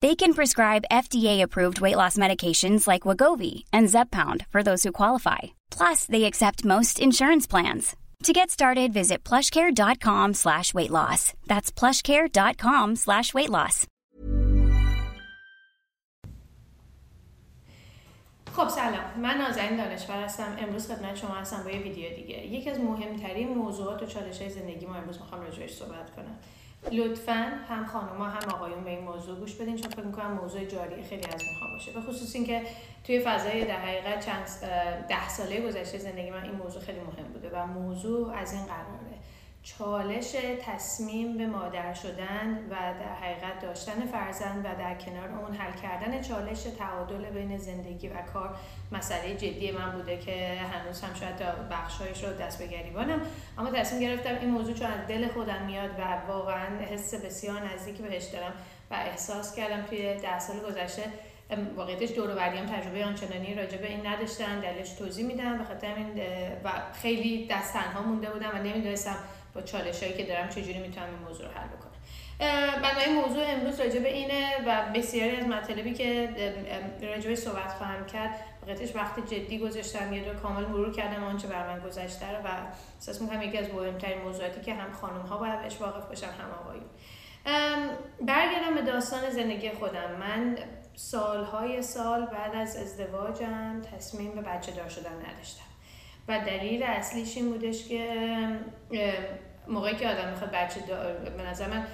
They can prescribe FDA-approved weight loss medications like Wagovi and Zepbound for those who qualify. Plus, they accept most insurance plans. To get started, visit plushcare.com slash weight loss. That's plushcare.com slash weight loss. خب سلام من نازنین دانشور هستم امروز خدمت شما هستم با یه ویدیو دیگه یکی از مهمترین موضوعات و چالش های زندگی ما امروز میخوام راجعش صحبت کنم لطفا هم خانوما هم آقایون به این موضوع گوش بدین چون فکر می‌کنم موضوع جاری خیلی از اونها باشه. به خصوص اینکه توی فضای در حقیقت چند ده ساله گذشته زندگی من این موضوع خیلی مهم بوده و موضوع از این قراره. چالش تصمیم به مادر شدن و در حقیقت داشتن فرزند و در کنار اون حل کردن چالش تعادل بین زندگی و کار مسئله جدی من بوده که هنوز هم شاید بخشایش رو دست به گریبانم. اما تصمیم گرفتم این موضوع چون از دل خودم میاد و واقعا حس بسیار نزدیکی بهش دارم و احساس کردم توی ده سال گذشته واقعیتش دور و تجربه آنچنانی راجع به این نداشتن دلش توضیح میدم. و خیلی دست تنها مونده بودم و نمی‌دونستم چالش هایی که دارم چجوری می‌تونم این موضوع رو حل بکنم. بنابراین موضوع امروز راجع به اینه و بسیاری از مطالبی که راجع به صحبت خواهم کرد واقعیتش وقتی جدی گذاشتم یه دور کامل مرور کردم آنچه بر من گذشته و احساس می‌کنم یکی از مهمترین موضوعاتی که هم خانم ها باید بهش واقف باشن هم آقایون. برگردم به داستان زندگی خودم. من سالهای سال بعد از ازدواجم تصمیم به بچه دار شدن نداشتم. و دلیل اصلیش این بودش که موقعی که آدم می‌خواد بچه به نظر من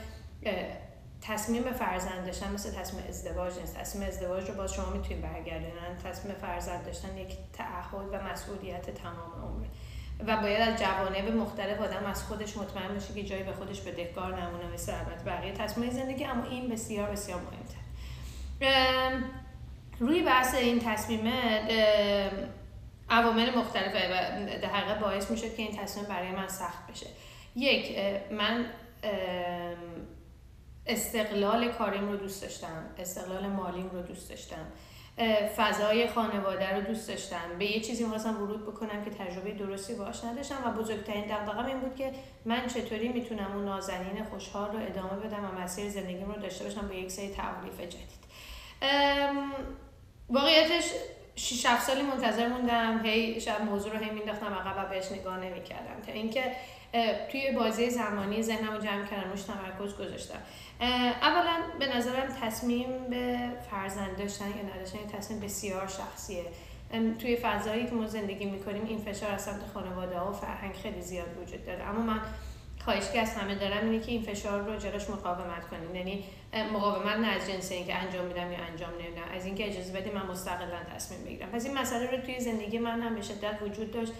تصمیم فرزند داشتن مثل تصمیم ازدواج نیست. تصمیم ازدواج رو باز شما می‌تونید برگردونن. تصمیم فرزند داشتن یک تعهد و مسئولیت تمام عمره. و باید از جوانب مختلف آدم از خودش مطمئن باشه که جایی به خودش بدهکار نمونه مثل البته بقیه تصمیم زندگی اما این بسیار بسیار مهمتر. روی بحث این تصمیمه عوامل مختلفه و در حقیقت باعث میشه که این تصمیم برای من سخت بشه. یک من استقلال کاریم رو دوست داشتم استقلال مالیم رو دوست داشتم فضای خانواده رو دوست داشتم. به یه چیزی می‌خواستم ورود بکنم که تجربه درستی باش نداشتم و بزرگترین دقدقم این بود که من چطوری می‌تونم اون نازنین خوشحال رو ادامه بدم و مسیر زندگیم رو داشته باشم با یک سری تعاریف جدید. واقعیتش 6 7 سالی منتظر موندم هی شب موضوع رو هی مینداختم عقب و بهش نگاه نمی‌کردم. تا اینکه توی بازی زمانی ذهنم رو جمع کردم روش تمرکز گذاشتم. اولا به نظرم تصمیم به فرزند داشتن یا نداشتن این تصمیم بسیار شخصیه. توی فضایی که ما زندگی می‌کنیم این فشار از سمت خانواده ها و فرهنگ خیلی زیاد وجود داره. اما من خواهش که از همه دارم اینه که این فشار رو جلوش مقاومت کنیم. یعنی مقاومت نه از جنس اینکه انجام میدم یا انجام نمیدم. از اینکه اجازه بدیم من مستقلا تصمیم بگیرم. پس این مسئله رو توی زندگی من هم به شدت وجود داشت.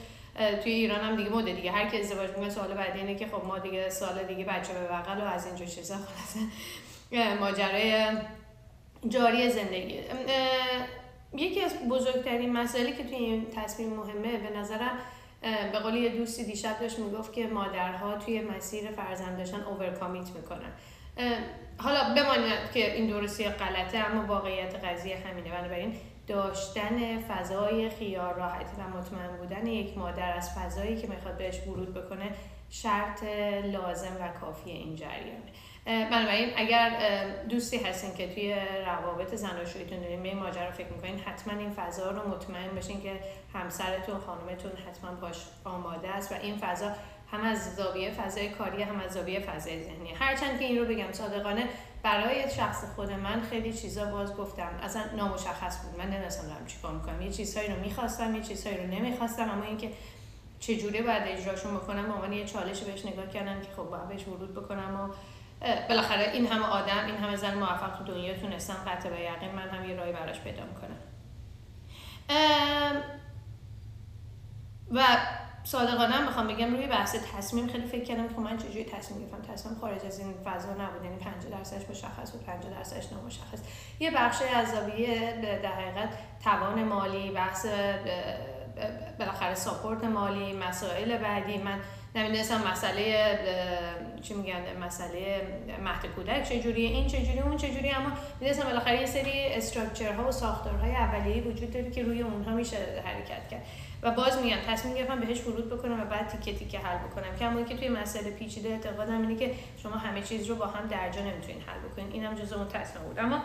توی ایران هم دیگه مده دیگه. هر کی ازدواج می‌کنه سوال بعدی اینه که خب ما دیگه سال دیگه بچه به بغل و از اینجور چیزا خلاصه. ماجرای جاری زندگی. یکی از بزرگترین مسائلی که توی این تصمیم مهمه به نظرم به قول یه دوستی دیشب داشت می‌گفت که مادرها توی مسیر فرزند داشتن اوورکامیت می‌کنن. حالا بماند که این درستی غلطه اما واقعیت قضیه همینه. بنابراین داشتن فضای خیار راحتی و مطمئن بودن یک مادر از فضایی که می‌خواد بهش ورود بکنه شرط لازم و کافی این جریانه. بنابراین اگر دوستی هستین که توی روابط زناشوییتون دارین به ماجرا فکر می‌کنین حتما این فضا رو مطمئن بشین که همسرتون خانمتون حتما باش آماده است و این فضا هم از زاویه فضای کاری هم از زاویه فضای ذهنی. هرچند که این رو بگم صادقانه برای شخص خود من خیلی چیزا باز گفتم. اصلا نامشخص بود. من نمی‌دونستم دارم چیکار می‌کنم. یه چیزهایی رو می‌خواستم یه چیزهایی رو نمی‌خواستم. اما اینکه چجوری باید اجراشون بکنم به عنوان یه چالش بهش نگاه کردم که خب باید بهش ورود بکنم و بالاخره این همه آدم این همه زن موفق تو دنیا تونستن قطع به یقین من هم یه راهی براش پیدا می‌کنم و صادقانه هم می‌خوام بگم روی بحث تصمیم خیلی فکر کردم که خب من چجوری تصمیم گرفتم؟ تصمیم خارج از این فضا نبود یعنی 50 درصدش مشخص بود 50 درصدش نامشخص. یه بخشی از زاویه در حقیقت توان مالی بحث بالاخره ساپورت مالی مسائل بعدی. من نمی‌دونستم مسئله چی میگن؟ مسئله مهد کودک چجوریه این چجوری اون چجوری اما می‌دونستم بالاخره یه سری استراکچرها و ساختارهای اولیه‌ای وجود داره که روی اونها میشه حرکت کرد. و باز میگم تصمیم گرفتم بهش ورود بکنم و بعد تیکه تیکه حل بکنم. که همونی که توی مسئله پیچیده اعتقادم اینه که شما همه چیز رو با هم درجا نمی‌تونین حل بکنین. اینم جزء اون تصمیم بود. اما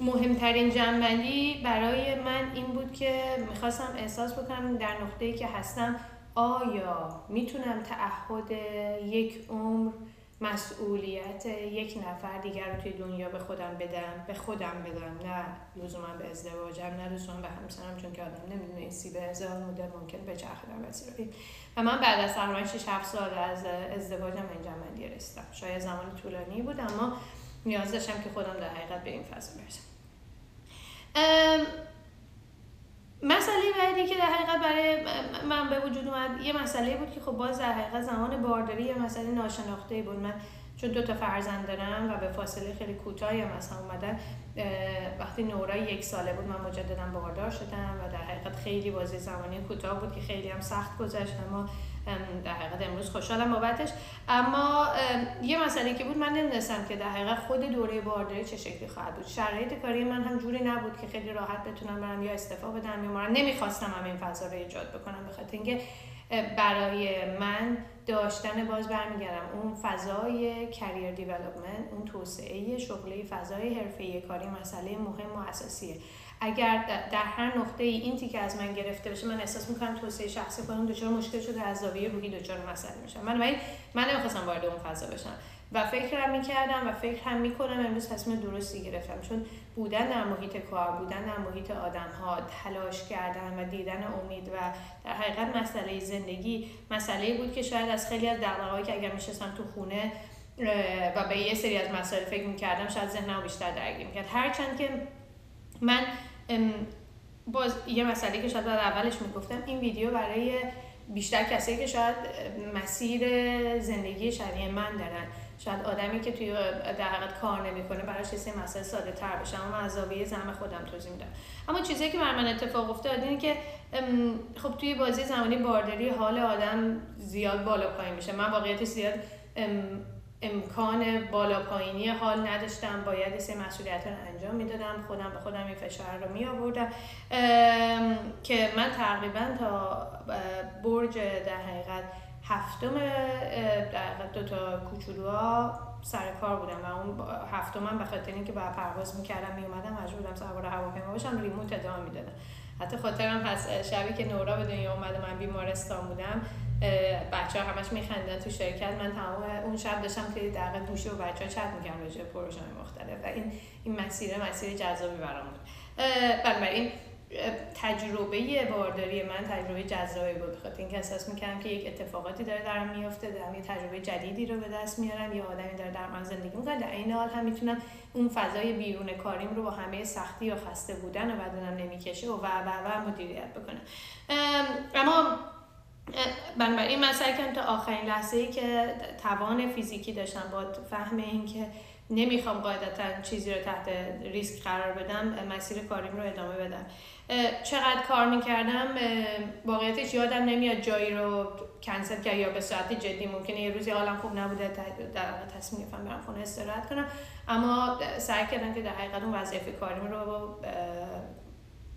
مهمترین جنبندی برای من این بود که می‌خواستم احساس بکنم در نقطه‌ای که هستم آیا می‌تونم تعهد یک عمر مسئولیت یک نفر دیگر رو توی دنیا به خودم بدم به خودم بدم. نه لزوما به ازدواجم نه لزوما به همسرم چون که آدم نمی‌دونه این سی به هزار مدل ممکن به چرخه و من بعد از تقریبا 6 7 سال از ازدواجم جمعندی رسیدم. شاید زمان طولانی بود اما نیاز داشتم که خودم در حقیقت به این فضا برسم. مسئله بعدی که در حقیقت برای من به وجود اومد یه مسئله بود که خب باز در حقیقت زمان بارداری یه مسئله ناشناخته بود. من چون دو تا فرزند دارم و به فاصله خیلی کوتاهی هم از هم اومدن وقتی نورا یک ساله بود من مجددا باردار شدم و در حقیقت خیلی بازی زمانی کوتاه بود که خیلی هم سخت گذشت. اما در حقیقت امروز خوشحالم بابتش. اما یه مسئله که بود من نمی‌دونستم که در حقیقت خود دوره بارداری چه شکلی خواهد بود. شرایط کاری من هم جوری نبود که خیلی راحت بتونم برم یا استفا بدم یا من نمی‌خواستم هم این فضا رو ایجاد بکنم بخاطر اینکه برای من داشتن باز برمیگردم. اون فضای کریر دیولپمنت اون توسعه شغلی فضای حرفه کاری مسئله مهم و اساسیه. اگر در هر نقطه ای این تیکه از من گرفته بشه من احساس می‌کنم توسعه شخصی خودم دچار مشکل شده از زاویه روحی دچار مسئله میشم من من من نمی‌خواستم وارد اون فضا بشم. و فکرم می‌کردم و فکر هم می‌کنم امروز تصمیم درستی گرفتم. چون بودن در محیط کار بودن در محیط آدم ها تلاش کردن و دیدن امید و در حقیقت مسئله زندگی مسئله بود که شاید از خیلی از دقدقه‌هایی که اگر میشستم تو خونه و به یه سری از مسائل فکر می‌کردم شاید ذهنم بیشتر درگیر می‌کرد. هرچند که من باز یه مسئله که شاید اولش می‌گفتم این ویدیو برای بیشتر کسایی که شاید مسیر زندگی شبیه من دارن. شاید آدمی که توی در حقیقت کار نمی‌کنه براش یه مسئله ساده تر بشه. اما از زاویه زم خودم توضیح میدم. اما چیزی که بر من اتفاق افتاد اینه که خب توی بازی زمانی بارداری حال آدم زیاد بالا پایین میشه. من واقعیت زیاد امکان بالا پایینی حال نداشتم. باید سه مسئولیت رو انجام می‌دادم. خودم به خودم این فشار رو می آوردم که من تقریبا تا برج در حقیقت هفتم در دو تا کوچولوها سر کار بودم و اون هفتم به خاطر اینکه باید پرواز می‌کردم میومدم مجبور بودم سوار هواپیما باشم ریموت ادامه می‌دادم. حتی خاطرم هست شبی که نورا به دنیا اومده من بیمارستان بودم. بچه ها همش میخندن تو شرکت. من تمام اون شب داشتم که در گوشه و بچه ها چت میگم راجع پروژه مختلف و این این مسیر مسیر جذابی برام بود. بنابراین تجربه بارداری من تجربه جذابی بود. بخاطر اینکه احساس می‌کردم که یک اتفاقاتی داره درم میفته دارم یه تجربه جدیدی رو به دست میارم یا آدمی داره در من زندگی می‌کنه. در این حال هم می‌تونم اون فضای بیرون کاریم رو با همه سختی یا خسته بودن و بدنم نمی‌کشه و و و مدیریت بکنم. اما بنابراین من سعی کردم تا آخرین لحظه ای که توان فیزیکی داشتم با فهم این که نمی‌خوام قاعدتا چیزی رو تحت ریسک قرار بدم مسیر کاریم رو ادامه بدم. چقدر کار می‌کردم؟ واقعیتش یادم نمیاد جایی رو کنسل کرد یا به صورت جدی ممکنه یه روزی حالم خوب نبوده در واقع تصمیم گرفتم برم خونه استراحت کنم. اما سعی کردم که در حقیقت اون وظیفه کاریم رو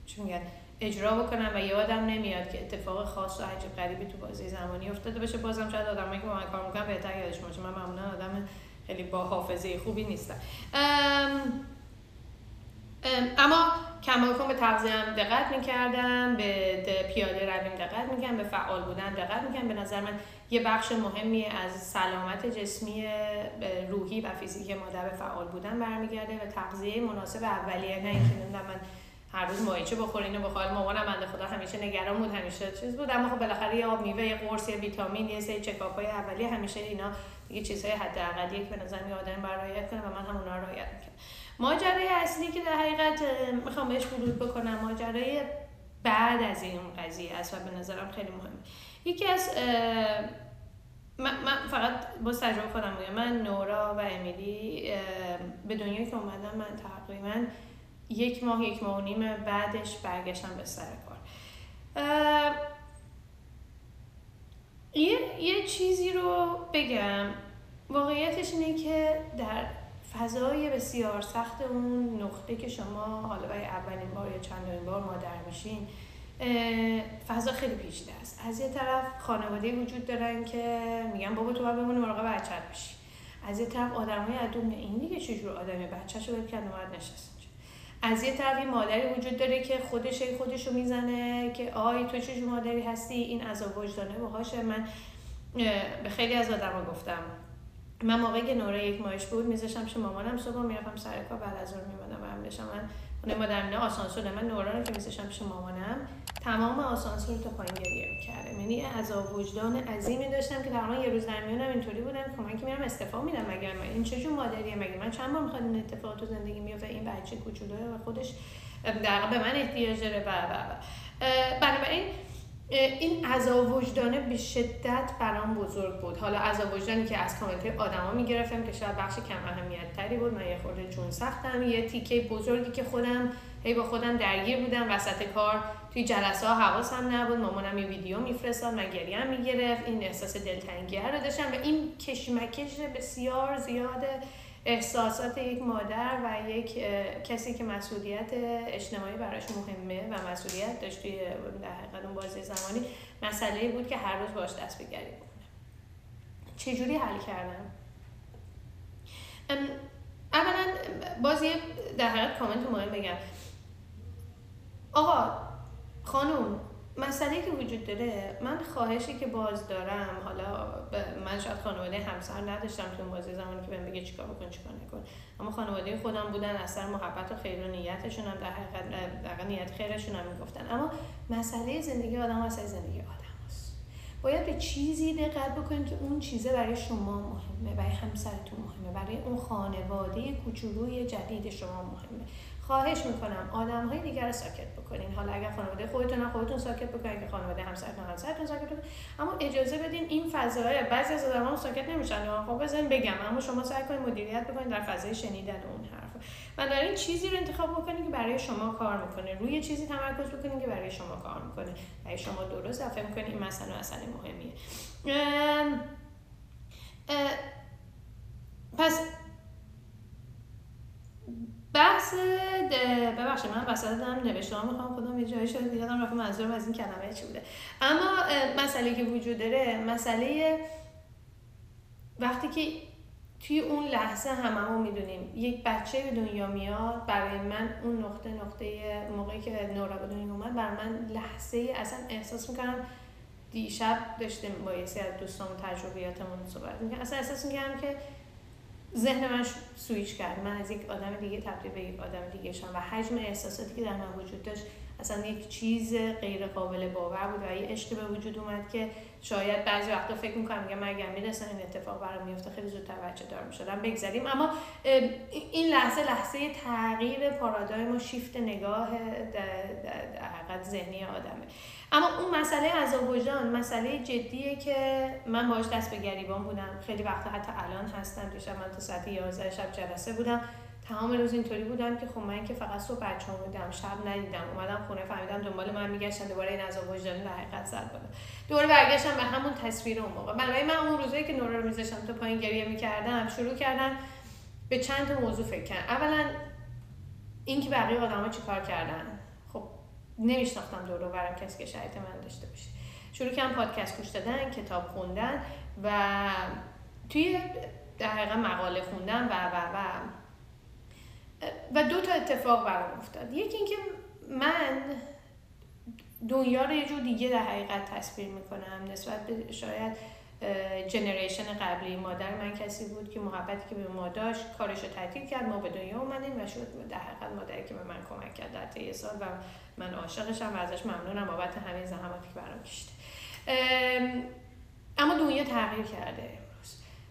چی میگن؟ اجرا بکنم و یادم نمیاد که اتفاق خاص و عجیب غریبی تو بازی زمانی افتاده باشه. بازم شاید آدمایی که با من کار می‌کنم بهتر یادش باشه. من معمولا آدم خیلی با حافظه خوبی نیستم. اما کماکان به تغذیه هم دقت می‌کردم به پیاده رویم دقت می‌کردم به فعال بودن دقت می‌کردم. به نظر من یه بخش مهمی از سلامت جسمی روحی و فیزیکی مادر به فعال بودن برمیگرده و تغذیه مناسب اولیه. نه اینکه من هر روز مایچه بخورین اینو بخواد مامانم بنده خدا همیشه نگران بود همیشه چیز بود. اما خب بالاخره یه آب میوه یه قرص یه ویتامین یه سری چکاپ های اولیه همیشه اینا دیگه چیزهای حداقلی که به نظر آدم برایت کنه و من هم اونا رو رعایت می‌کنم. ماجرای اصلی که در حقیقت می‌خوام بهش ورود بکنم ماجرای بعد از این قضیه است و به نظرم خیلی مهمه. یکی از من, فقط با تجربه خودم میگم من نورا و امیلی به دنیایی که اومدم من تقریبا یک ماه یک ماه و نیم بعدش برگشتم به سر کار. یه, یه چیزی رو بگم. واقعیتش اینه که در فضای بسیار سخت اون نقطه که شما حالا برای اولین بار یا چندمین بار مادر میشین فضا خیلی پیچیده است. از یه طرف خانواده وجود دارن که میگن بابا تو باید بمونی مراقب بچت بشی. از یه طرف آدمای از این دیگه چجور آدمی بچه‌شو کرد اومد نشست از یه طرف یه مادری وجود داره که خودش خودشو می‌زنه که آی تو چه مادری هستی؟ این عذاب وجدانه باهاشه. من به خیلی از آدم گفتم. من موقعی که نوره یک ماهش بود میذاشم چه مامانم صبح می‌رفتم سر کار بعد از اون میمدم و من خونه مادرمینه آسانسور من نورا رو که میذاشم پیش مامانم تمام آسانسور تا پایین گریه می‌کرده. یعنی عذاب وجدان عظیمی داشتم که تقریبا یه روز در میونم اینطوری بودم که من که میرم استفا میدم. مگر من این چه مادریه؟ مگه من چند بار می‌خواد این اتفاق تو زندگی میفته این بچه کوچولوه و خودش در به من احتیاج داره و و بنابراین این عذاب وجدانه به شدت برام بزرگ بود. حالا عذاب وجدانی که از کامنت آدما می‌گرفتم که شاید بخش کم اهمیت تری بود. من یه خورده جون سختم. یه تیکه بزرگی که خودم هی با خودم درگیر بودم. وسط کار توی جلسه ها حواسم نبود. مامانم یه ویدیو میفرستاد. من گریه می‌گرفت. این احساس دلتنگی رو داشتم و این کشمکش بسیار زیاد احساسات یک مادر و یک کسی که مسئولیت اجتماعی براش مهمه و مسئولیت داشت توی در حقیقت اون بازی زمانی مسئله بود که هر روز باش دست بکنه. چجوری حل کردم اولا باز یه در حقیقت کامنت مهم بگم. آقا خانوم مسئله که وجود داره من خواهشی که باز دارم حالا من شاید خانواده همسر نداشتم تو اون بازی زمانی که بهم بگه چیکار بکن چیکار نکن. اما خانواده خودم بودن اثر محبت و خیر و نیتشون هم در حقیقت نیت خیرشون هم می‌گفتن. اما مسئله زندگی آدم مسئله زندگی آدم هست. باید به چیزی دقت بکنید که اون چیزه برای شما مهمه برای همسرتون مهمه برای اون خانواده کوچولوی جدید شما مهمه. خواهش می‌کنم آدم های دیگر رو ساکت بکنین. حالا اگر خانواده خودتون خودتون ساکت بکنین اگر خانواده همسرتون همسرتون ساکت بکنین. اما اجازه بدین این فضای بعضی از آدم ساکت نمیشن. خب بزن بگم. اما شما سعی کنید مدیریت بکنید در فضای شنیدن اون حرف. و در این چیزی رو انتخاب بکنید که برای شما کار می‌کنه روی چیزی تمرکز بکنید که برای شما کار می‌کنه. برای شما درست دفعه می‌کنید این مسئله اصلا مهمیه. پس بحث ببخشید من وسط دارم نوشته می‌خوام خودم یه جایی شده دیدم رفت منظورم از این کلمه چی بوده. اما مسئله که وجود داره مسئله وقتی که توی اون لحظه هممون می‌دونیم یک بچه به دنیا میاد برای من اون نقطه نقطه موقعی که نورا به دنیا اومد برای من لحظه اصلا احساس می‌کنم دیشب داشتیم با یه از دوستامون تجربیاتمون صحبت می‌کنم اصلا احساس می‌کنم که ذهن من سویچ کرد. من از یک آدم دیگه تبدیل به یک آدم دیگه شدم و حجم احساساتی که در من وجود داشت اصلا یک چیز غیر قابل باور بود و یه عشق به وجود اومد که شاید بعضی وقتا فکر می‌کنم میگم اگر می‌رسن این اتفاق برام میفته خیلی زودتر بچه دار می‌شدم بگذاریم اما این لحظه لحظه تغییر پارادایم و شیفت نگاه در ذهنی آدمه. اما اون مسئله از وجدان مسئله جدیه که من باش دست به گریبان بودم. خیلی وقتا حتی الان هستم دیشب من تا ساعت 11 شب جلسه بودم. تمام روز اینطوری بودم که خب من که فقط صبح بچه بودم شب ندیدم اومدم خونه فهمیدم دنبال من میگشتن دوباره این عذاب وجدانی در حقیقت زد بالا دوباره برگشتم به همون تصویر اون موقع. برای من اون روزایی که نورا رو میذاشتم تو پایین گریه می‌کردم شروع کردم به چند تا موضوع فکر کردم. اولا اینکه بقیه آدما چیکار کردن. خب نمیشناختم دور برم کسی که شاید من داشته باشه. شروع کردم پادکست گوش دادن کتاب خوندن و توی در حقیقت مقاله خوندن و و و و دو تا اتفاق برام افتاد. یکی اینکه من دنیا رو یه جور دیگه در حقیقت تصویر می‌کنم. نسبت به شاید جنریشن قبلی مادر من کسی بود که محبتی که به ما داشت کارش رو تعطیل کرد. ما به دنیا اومدیم و شد در حقیقت مادری که به من کمک کرد در طی سال و من عاشقشم و ازش ممنونم. بابت همه زحماتی که برام کشیده. اما دنیا تغییر کرده.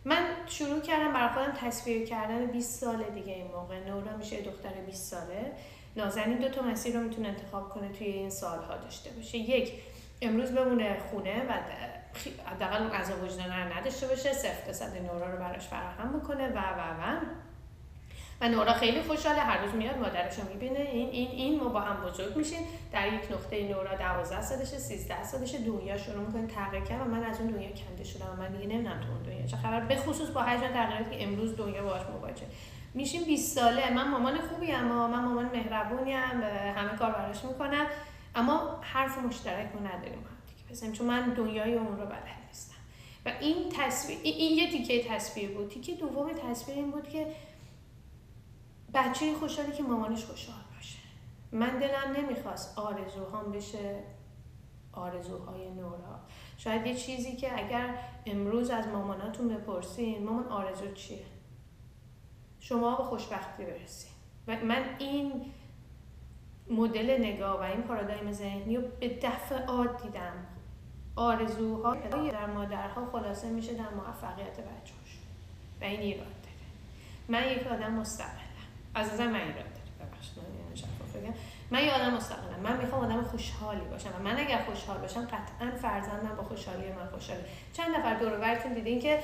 من شروع کردم برای خودم تصویر کردن 20 سال دیگه این موقع. نورا میشه دختر 20 ساله. نازنین دو تا مسیر رو می‌تونه انتخاب کنه توی این سالها داشته باشه. یک امروز بمونه خونه و حداقل اون عذاب وجدان نداشته باشه. صفر درصد نورا رو براش فراهم بکنه و و و. نورا خیلی خوشحاله هر روز میاد مادرش رو می‌بینه. این این این ما با هم بزرگ میشیم. در یک نقطه نورا 12 سالشه 13 سالشه دنیا شروع می‌کنه تغییر کرد و من از اون دنیا کنده شدم و من دیگه نمی‌دونم تو اون دنیا چه خبر. به خصوص با حجم تغییراتی که امروز دنیا باهاش مواجه. میشیم 20 ساله. من مامان خوبی اما من مامان مهربونی هم همه کار براش می‌کنم. اما حرف مشترک رو نداریم هم دیگه. چون من دنیای اون رو بلد نیستم. و این تصویر این یه تیکه تصویر بود. تیکه دوم تصویر این بود که بچه خوشحالی که مامانش خوشحال باشه. من دلم نمی‌خواست آرزوهام بشه آرزوهای نورا. شاید یه چیزی که اگر امروز از ماماناتون بپرسین مامان آرزو چیه؟ شما به خوشبختی برسین. و من این مدل نگاه و این پارادایم ذهنی رو به دفعات دیدم. آرزوها در مادرها خلاصه میشه در موفقیت بچه‌هاش و این ایراد داره. من یک آدم مستقل. از نظر من ایراد داره. ببخشید من شفاف بگم. من یه آدم مستقلم. من می‌خوام آدم خوشحالی باشم و من اگر خوشحال باشم قطعا فرزندم با خوشحالی من خوشحاله. چند نفر دور براتون دیدین که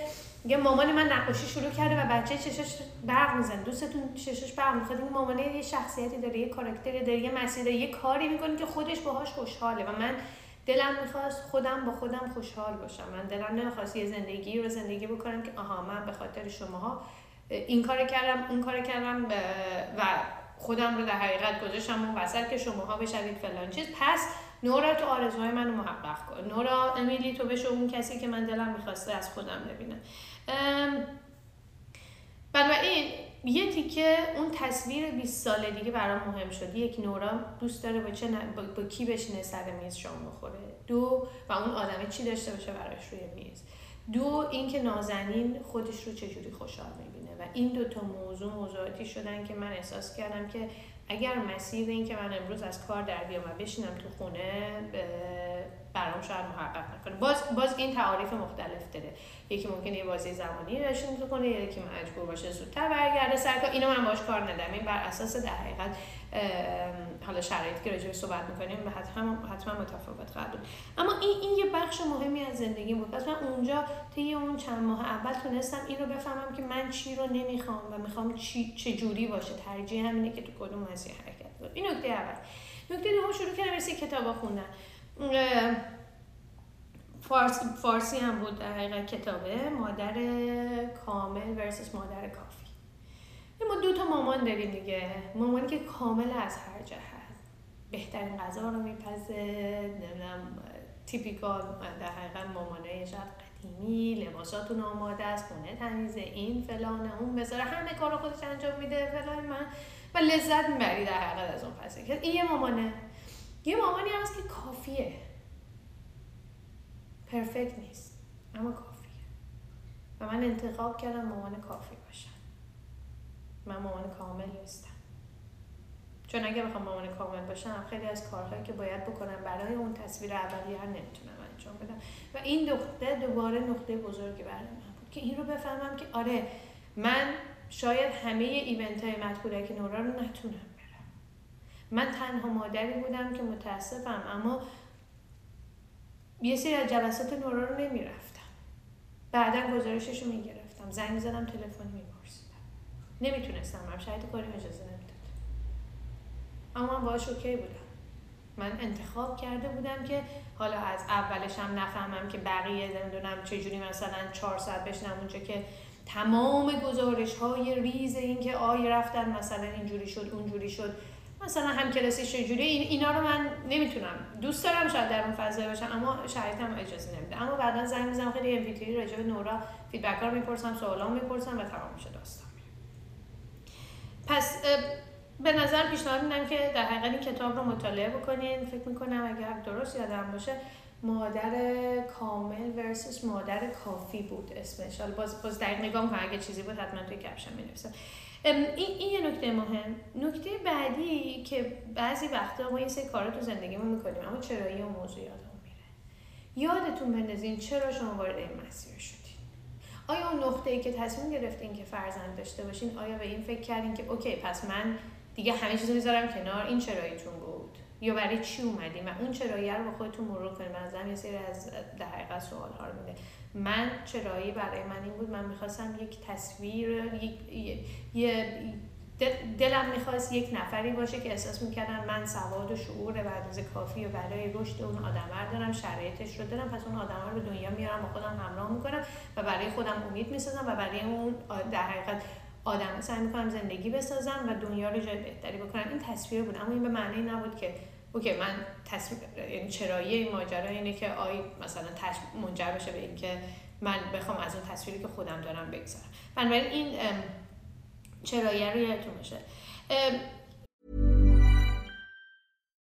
یه مامان من نقاشی شروع کرده و بچه چشش برق می‌زنه. دوستتون چشش برق می‌خواد. این مامانه یه شخصیتی داره یه کاراکتری داره یه مسیر داره یه کاری می‌کنه که خودش باهاش خوشحاله و من دلم می‌خواست خودم با خودم خوشحال باشم. من دلم نمی‌خواست یه زندگی رو زندگی بکنم که آها من به خاطر شماها این کار کردم اون کار کردم و خودم رو در حقیقت گذاشتم اون وسط که شماها بشوید فلان چیز. پس نورا تو آرزوهای منو محقق کن. نورا امیلی تو بشو اون کسی که من دلم می‌خواسته از خودم ببینم بنابراین یه تیکه اون تصویر 20 ساله دیگه برام مهم شد. یک نورا دوست داره با, چه با... با کی بشینه سر میز شام بخوره؟ دو و اون آدمه چی داشته باشه براش روی میز؟ دو اینکه نازنین خودش رو چجوری خوشحال و این دو تا موضوع موضوعاتی شدن که من احساس کردم که اگر مسیر این که من امروز از کار در بیام و بشینم تو خونه برام شاید محقق نکنه. باز باز این تعاریف مختلف داره. یکی ممکنه یه بازی زمانی تو کنه یکی مجبور باشه زودتر برگرده سر کار. اینو من باش کار ندارم. این بر اساس در حقیقت حالا شرایطی که راجع صحبت می‌کنیم حتما حتما متفاوت خواهد بود. اما این این یه بخش مهمی از زندگی بود. پس من اونجا طی اون چند ماه اول تونستم این رو بفهمم که من چی رو نمی‌خوام و می‌خوام چی چه جوری باشه. ترجیح همینه که تو کدوم مسیر حرکت بود این نکته اول. نکته دوم شروع کردم مثل کتابا خوندن. فارسی, فارسی هم بود در حقیقت کتابه. مادر کامل ورسس مادر کافی. ما دو تا مامان داریم دیگه. مامانی که کامل از هر جهت. بهترین غذا رو میپزه نمی‌دونم تیپیکال در حقیقت مامانه شاید قدیمی لباساتون آماده است خونه تمیزه این فلانه اون بذاره همه کار خودش انجام میده فلان من و لذت می‌بری در حقیقت از اون پسه این یه مامانه. یه مامانی هست که کافیه. پرفکت نیست اما کافیه. و من انتخاب کردم مامان کافی باشم من مامان کامل نیستم. چون اگه بخوام مامان کامل باشم خیلی از کارهایی که باید بکنم برای اون تصویر اولیه هر نمی‌تونم انجام بدم. و این نقطه دوباره نقطه بزرگی برای من بود که این رو بفهمم که آره من شاید همه ایونت های مدکودک نورا رو نتونم. من تنها مادری بودم که متاسفم اما یه سری از جلسات نورا رو نمی‌رفتم. بعدا گزارشش رو می‌گرفتم. زنگ زدم تلفنی میپرسیدم. نمی‌تونستم هم شاید کاری اجازه نمی‌داد. اما من باش OK بودم. من انتخاب کرده بودم که حالا از اولش هم نفهمم که بقیه نمی‌دونم چجوری مثلا چهار ساعت بشینم اونجا که تمام گزارش های ریز این که آی رفتن مثلا اینجوری شد اونجوری شد. مثلا هم کلاسی چجوری این اینا رو من نمی‌تونم. دوست دارم شاید در اون فضای باشم اما شرایطم اجازه نمیده. اما بعدا زنگ می‌زنم خیلی ام پی راجع به نورا feedback ها رو می‌پرسم سوالا می‌پرسم و تمام میشه داستان. پس به نظر پیشنهاد میدم که در حقیقت این کتاب رو مطالعه بکنین. فکر می‌کنم اگر درست یادم باشه مادر کامل versus مادر کافی بود اسمش. حالا باز باز دقیق نگاه کنم اگه چیزی بود حتما توی caption می‌نویسم این, این یه نکته مهم. نکته بعدی که بعضی وقتا ما یه سری کارا تو زندگیمون می‌کنیم اما چرایی اون موضوع یادمون میره. یادتون بندازین چرا شما وارد این مسیر شدین. آیا اون نقطه ای که تصمیم گرفتین که فرزند داشته باشین آیا به این فکر کردین که اوکی پس من دیگه همه چیزو می‌ذارم کنار این چراییتون بود؟ یا برای چی اومدیم و اون چرایی رو با خودتون مرور کنیم. من یه سری از در حقیقت سوال ها رو میده. من چرایی برای من این بود من می‌خواستم یک تصویر یک دلم می‌خواست یک نفری باشه که احساس می‌کردم من سواد و شعور و عدوز کافی و برای رشد اون آدم دارم شرایطش رو دارم. پس اون آدم رو به دنیا میارم با خودم همراه می‌کنم و برای خودم امید می‌سازم و برای اون در حقیقت آدم سعی می‌کنم زندگی بسازم و دنیا رو جای بهتری بکنم. این تصویر بود اما این به معنی نبود که اوکی من تصویر یعنی چرایی این ماجرا اینه که آی مثلا تش... منجر بشه به اینکه من بخوام از اون تصویری که خودم دارم بگذارم. بنابراین این چرایی رو یادتون باشه.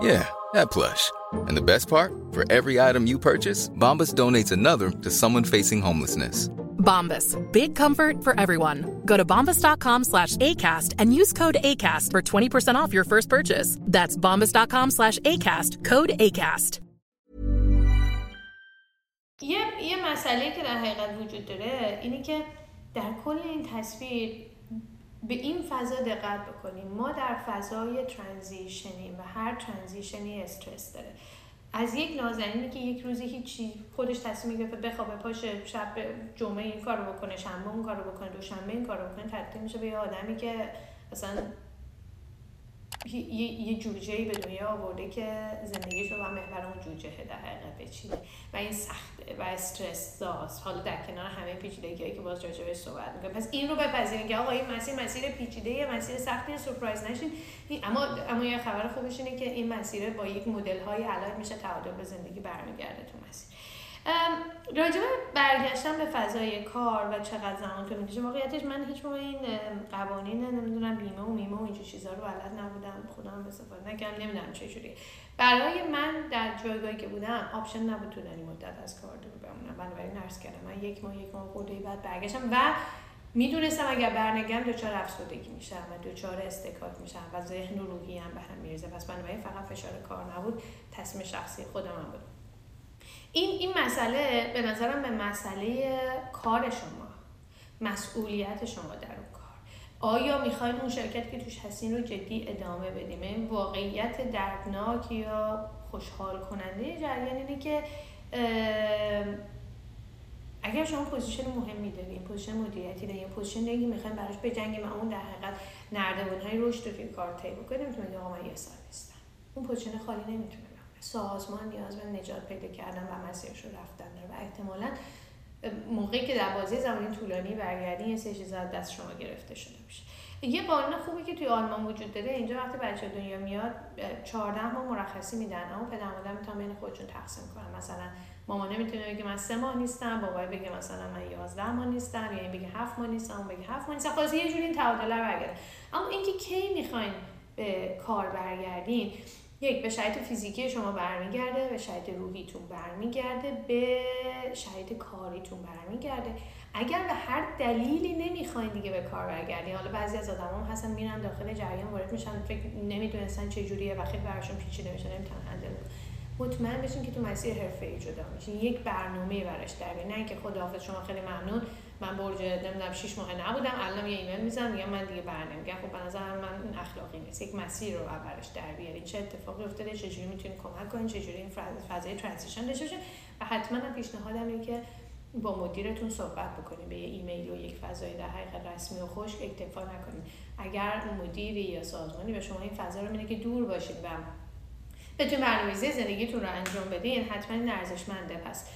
Yeah, that plush. And the best part, for every item you purchase, Bombas donates another to someone facing homelessness. Bombas, big comfort for everyone. Go to bombas.com slash ACAST and use code ACAST for 20% off your first purchase. That's bombas.com slash ACAST, code ACAST. یه, یه مسئله که در حقیقت وجود داره اینه که در کل این تصویر به این فضا دقت بکنیم. ما در فضای ترانزیشنیم و هر ترانزیشنی استرس داره. از یک نازنینی که یک روزی هیچی خودش تصمیم گرفته بخوابه پاشه شب جمعه این کارو بکنه شنبه اون کارو بکنه دوشنبه این کارو بکنه تبدیل میشه به یه آدمی که مثلا یه, یه جوجه به دنیا آورده که زندگیش رو محور اون جوجه در حقیقت بچینه و این سخته و استرس داست حالا در کنار همه پیچیدگیایی که باز راجع صحبت می‌کنه پس این رو بپذیرین که آقا این مسیر مسیر پیچیده مسیر سختی سورپرایز نشین. اما اما یه خبر خوبش اینه که این مسیر با یک مدل های علاج میشه تعادل به زندگی برمیگرده تو مسیر. راجب برگشتن به فضای کار و چقدر زمان طول می‌کشه واقعیتش من هیچ موقع این قوانین نمی‌دونم بیمه و میمه و اینجور چیزا رو بلد نبودم خودم استفاده نکردم نمی‌دونم چجوری برای من در جایگاهی که بودم option نبود تو مدت از کار دور بمونم. بنابراین نرس کردم من یک ماه یک ماه خورده بعد برگشتم و می‌دونستم اگر برنگردم دچار افسردگی میشم و دچار اصطکاک میشم و ذهنی و روحی هم به هم میریزه پس بنابراین فقط فشار کار نبود تصمیم شخصی خودم هم بود. این این مسئله به نظرم به مسئله کار شما مسئولیت شما در اون کار. آیا می‌خواین اون شرکت که توش هستین رو جدی ادامه بدیم؟ این واقعیت دردناک یا خوشحال کننده جریان اینه که اگر شما position مهمی دارین position مدیریتی دارین position دیگه می‌خواین براش بجنگیم و اون در حقیقت نردبون های رشد رو توی کار طی بکنید نمی‌تونید آقا من یه سال نیستم. اون position خالی نمی‌تونه سازمان نیاز به نجات پیدا کردن و مسیرش رو رفتن داره. و احتمالا موقعی که در بازه‌ی زمانی طولانی برگردین یه سری چیز دست شما گرفته شده میشه. یه قانون خوبی که توی آلمان وجود داره اینجا وقتی بچه دنیا میاد 14 ماه مرخصی میدن. اما پدر مادر می‌تونن بین خودشون تقسیم کنن. مثلا مامانه می‌تونه بگه من سه ماه نیستم بابا بگه مثلا من 11 ماه نیستم یا این بگه 7 ماه نیستم اون بگه 7 ماه نیستم. خلاص یه جوری این تعادل برگرده اما اینکه کی می‌خواین به کار برگردین یک به شرایط فیزیکی شما برمیگرده به شرایط روحیتون برمیگرده به شرایط کاریتون برمیگرده. اگر به هر دلیلی نمی‌خواین دیگه به کار برگردین. حالا بعضی از آدما هستن میرن داخل جریان وارد میشن فکر نمی‌دونستن چه جوریه و خیلی براشون پیچیده میشه نمی‌تونن مطمئن بشین که تو مسیر حرفه جدا میشین. یک برنامه براش در نه اینکه خداحافظ شما خیلی ممنون. من برج نمی‌دونم 6 ماه نبودم الان یه ایمیل می‌زنم میگم من دیگه برنمی‌گردم خب به من این اخلاقی نیست. یک مسیر رو براش در بیاری. چه اتفاقی افتاده چه جوری می‌تونید کمک کنین چه جوری این فضای transition داشته باشه و حتما پیشنهادم اینه که با مدیرتون صحبت بکنید به یه ایمیل و یک فضای در حقیقت رسمی و خشک اکتفا نکنید اگر مدیری یا سازمانی به شما این فضا رو میده که دور باشید و بتونید برنامه‌ریزی زندگیتون رو انجام بدین حتما این ارزشمنده پس.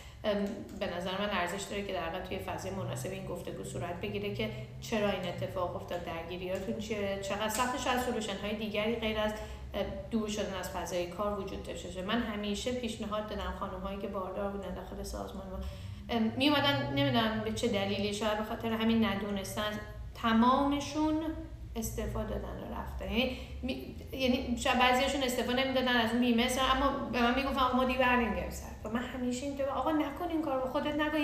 به نظر من ارزش داره که در توی فضای مناسب این گفتگو صورت بگیره که چرا این اتفاق افتاد درگیریاتون چیه چقدر سخت شاید سولوشن های دیگری غیر از دور شدن از فضای کار وجود داشته من همیشه پیشنهاد دادم خانم هایی که باردار بودن داخل سازمان می اومدن نمی‌دونم به چه دلیلی شاید به خاطر همین ندونستن تمامشون استعفا دادن و رفتن. یعنی یعنی شاید بعضیاشون استعفا نمی‌دادن از اون بیمه اما به من می‌گفتن ما دیگه برنمیگردیم. سر من همیشه اینطور آقا نکن این کار با خودت نکن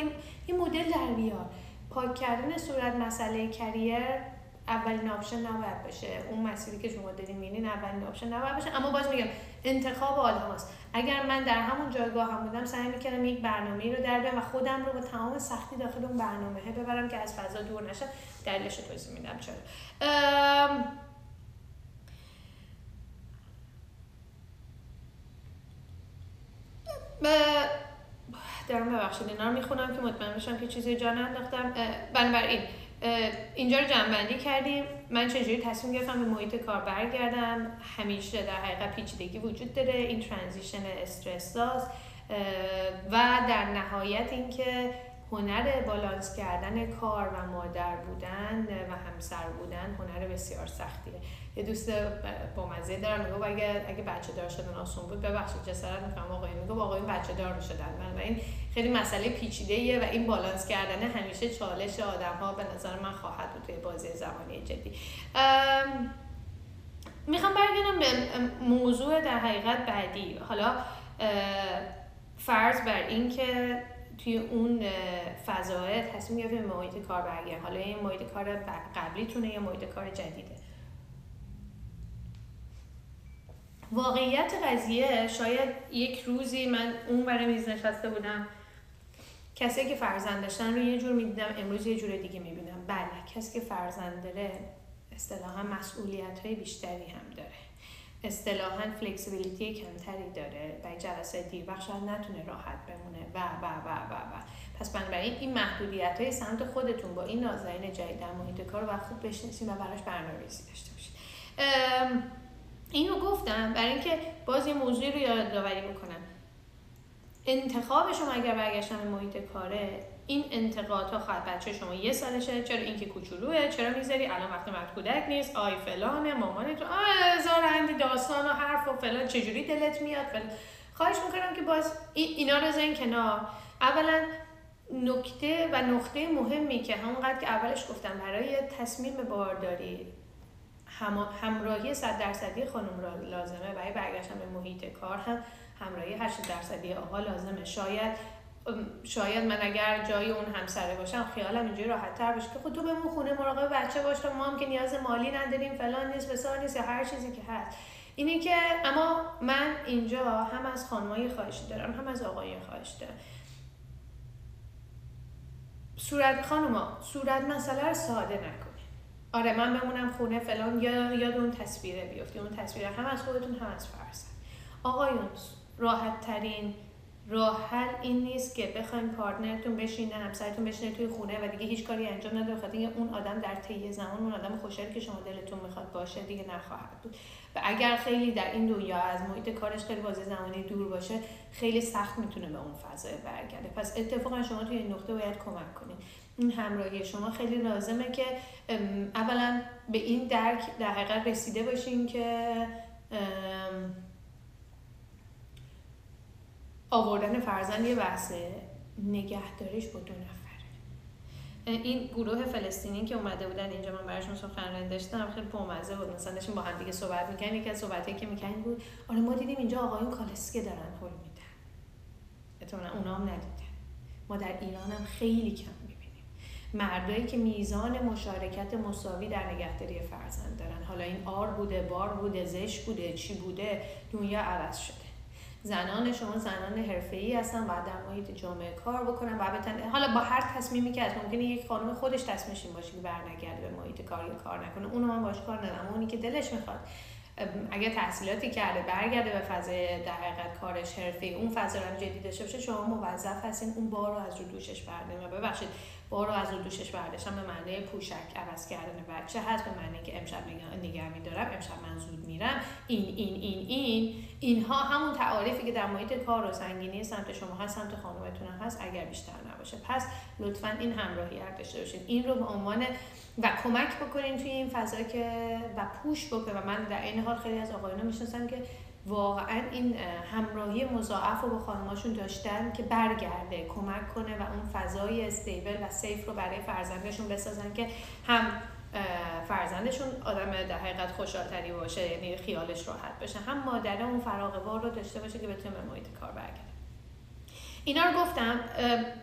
این مدل در بیار. پاک کردن صورت مسئله career اولین option نباید باشه. اون مسیری که شما دارین میرین اولین option نباید باشه. اما باز میگم انتخاب آدم هست. اگر من در همون جایگاه هم بودم سعی می‌کردم یک برنامه رو در بیارم و خودم رو با تمام سختی داخل اون برنامه ببرم که از فضا دور نشه دلیلش رو توضیح میدم. چرا؟ دارم ببخشید اینا رو می‌خونم که مطمئن بشم که چیزی جا ننداختم. بنابراین اینجا رو جنبندی کردیم. من چجوری تصمیم گرفتم به محیط کار برگردم؟ همیشه در حقیقت پیچیدگی وجود داره. این ترانزیشن استرس و در نهایت اینکه هنر بالانس کردن کار و مادر بودن و همسر بودن هنر بسیار سختیه. یه دوست با مزه دارم میگه اگه اگه بچه دار شدن آسون بود ببخشید جسارت می‌کنم آقای. میگه آقای بچه دار شدن و این خیلی مسئله پیچیده و این بالانس کردن همیشه چالش آدم ها به نظر من خواهد بود توی بازی زمانی جدی. می‌خوام برگردم به موضوع در حقیقت بعدی. حالا فرض بر این که توی اون فضای تصمیم گرفتیم به محیط کار برگردیم. حالا این محیط کار قبلیتونه یا محیط کار جدیده؟ واقعیت قضیه شاید یک روزی من اون برای میز نشسته بودم. کسی که فرزند داشتن رو یه جور می‌دیدم امروز یه جور دیگه می‌بینم. بله کسی که فرزند داره اصطلاحا مسئولیت های بیشتری هم داره. اصطلاحا flexibility کمتری داره و جلسه دیر شاید نتونه راحت بمونه. و و و و و. پس بنابراین این محدودیت های سمت خودتون با این نازنین جدید در محیط کار رو خوب بشناسید و براش برنامه‌ریزی داشته باشید. اینو گفتم برای اینکه باز یه موضوعی رو یادآوری بکنم. انتخاب شما اگر برگشتن به محیط کاره این انتقاد ها خواهد بچه شما یه سالشه. چرا اینکه کوچولوه؟ چرا می‌ذاری؟ الان وقت مهد کودک نیست. آی فلانه مامانت آی هزار هندی داستان و حرف و فلان. چجوری دلت میاد فلان؟ خواهش می‌کنم که باز اینا رو زن کنار. اولا نکته و نقطه مهمی که همونقدر که اولش گفتم برای تصمیم بارداری همراهی صد درصدی خانم را لازمه. برای برگشتن به محیط کار هم همراهی 80 درصدی آقا لازمه. شاید شاید من اگر جای اون همسره باشم خیالم اینجوری راحت تر باشه که خود خب تو بمون خونه مراقب بچه باش ما هم که نیاز مالی نداریم فلان نیست بسار نیست یا هر چیزی که هست. اینه که اما من اینجا هم از خانمای خواهش دارم هم از آقای خواهش دارم. صورت خانوما صورت مسئله رو ساده نکن آره من بمونم خونه فلان یا یاد اون تصویره بیفتی. اون تصویره هم از خودتون هم از فرزن آقایون راحت ترین راه حل این نیست که بخواین پارتنرتون بشینه همسرتون بشینه توی خونه و دیگه هیچ کاری انجام نده بخاطر اینکه اون آدم در طی زمان اون آدم خوشحالی که شما دلتون می‌خواد باشه دیگه نخواهد بود. و اگر خیلی در این دنیا از محیط کارش خیلی بازی زمانی دور باشه خیلی سخت می‌تونه به اون فضای برگرده. پس اتفاقا شما توی این نقطه باید کمک کنید. این همراهی شما خیلی لازمه که اولا به این درک در حقیقت رسیده باشین که آوردن فرزند یه بحثه نگهداریش با دو نفره. این گروه فلسطینی که اومده بودن اینجا من براشون سخنرانی داشتم خیلی پرمزه بود. مثلا داشتیم با هم دیگه صحبت می‌کنیم یکی از صحبتایی که می‌کنیم بود آره ما دیدیم اینجا آقایون کالسکه دارن حل میدن. احتمالا اونا هم ندیدن. ما در ایران هم خیلی کم می‌بینیم. مردایی که میزان مشارکت مساوی در نگهداری فرزند دارن. حالا این آر بوده بار بوده زش بوده چی بوده دنیا عوض شده. زنان شما زنان حرفه‌ای هستن و در محیط جامعه کار بکنن. و بتن حالا با هر تصمیمی که از ممکنه یک خانم خودش تصمیمش این باشه که برنگرده به محیط کار یا کار نکنه. اونو من باش کار ندارم. اونی که دلش می‌خواد اگر تحصیلاتی کرده برگرده به فضای در حقیقت کارش حرفه اون فضا رو جدی داشته باشه شما موظف هستین اون بار رو از رو دوشش بردارین. ببخشید بار رو از رو دوشش برداشتم به معنی پوشک عوض کردن بچه هست به معنی که امشب نگه میدارم امشب من زود میرم. این این این این. اینها همون تعاریفی که در محیط کار و سنگینی سمت شما هست سمت خانومتون هست اگر بیشتر نباشه. پس لطفا این همراهی داشته باشید این رو به عنوان و کمک بکنین توی این فضا که و پوش بکنه و من در این حال خیلی از آقایان می‌شناسم که واقعا این همراهی مضاعف رو با خانماشون داشتن که برگرده کمک کنه و اون فضای استیبل و سیف رو برای فرزندشون بسازن که هم فرزندشون آدم در حقیقت خوشحالتری باشه یعنی خیالش راحت بشه هم مادر اون فراغ رو داشته باشه که بتونه به محیط کار برگرده. اینا رو گفتم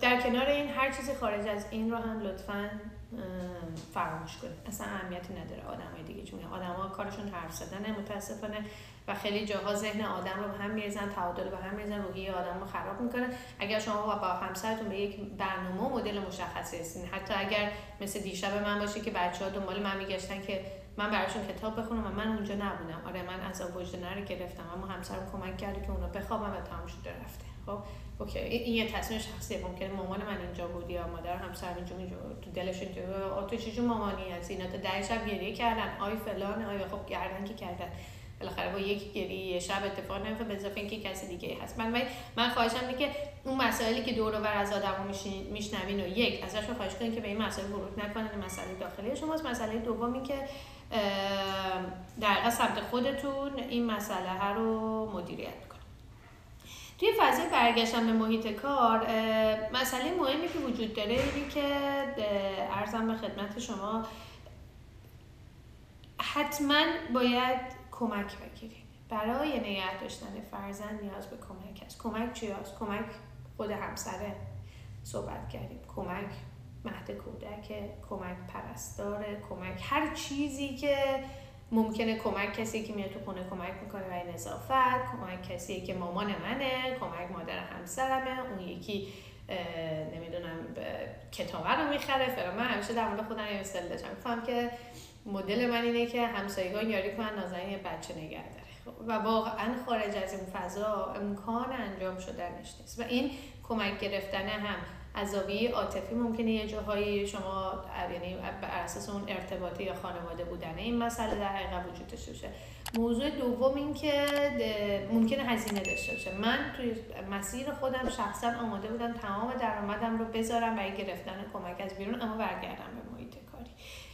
در کنار این هر چیزی خارج از این رو هم لطفا فراموش کنید. اصلا اهمیتی نداره آدمای دیگه چون آدما کارشون حرف زدنه متاسفانه و خیلی جاها ذهن آدم رو به هم میریزن تعادل به هم میریزن روحیه آدم رو خراب می‌کنن اگر شما با همسرتون به یک برنامه مدل مشخصی هستین حتی اگر مثل دیشب من باشه که بچه ها دنبال من میگشتن که من براشون کتاب بخونم و من اونجا نبودم. آره من از وجدانه رو گرفتم اما همسرم کمک کرده که اونا بخوابم و تمام شده رفته. خب اوکی. این یه تصمیم شخصیه ممکنه مامان من اینجا بود یا مادر همسر اینجا اینجا تو دلش اینجا تو چیزی مامانی هست اینا تا ده شب گریه کردن. آی فلان آی خب گردن که کردن. بالاخره با یک گریه شب اتفاق نمیفته به اضافه اینکه کسی دیگه هست. من من خواهشم اینه که اون مسائلی که دور و بر از آدمو میشنوین و یک ازشون خواهش کنین که به این مسائل ورود نکنن مسئله داخلی شماست. مسئله دومی که در سمت خودتون این مسئله رو مدیریت کنید توی فضای برگشتن به محیط کار مسئله مهمی که وجود داره اینه که ارزم به خدمت شما حتما باید کمک بگیرید برای نگه داشتن فرزند نیاز به کمک است. کمک چی هست؟ کمک خود همسره صحبت کردیم. کمک مهد کودک کمک پرستار کمک هر چیزی که ممکنه. کمک کسی که میاد تو خونه کمک می‌کنه برای نظافت. کمک کسی که مامان منه. کمک مادر همسرمه. اون یکی نمی‌دونم کتابه رو می‌خره. فلان. من همیشه در مورد خودم یه مثال داشتم. که مدل من اینه که همسایگان یاری کنن نازنین یه بچه نگه داره و واقعا خارج از این فضا امکان انجام شدنش نیست. و این کمک گرفتن هم از عاطفی ممکنه یه جاهایی شما یعنی بر اساس اون ارتباطی یا خانواده بودن این مسئله در حقیقت وجود داشته موضوع دوم این که ممکنه هزینه داشته باشه. من توی مسیر خودم شخصا آماده بودم تمام درآمدم رو بذارم برای گرفتن کمک از بیرون اما برگردم به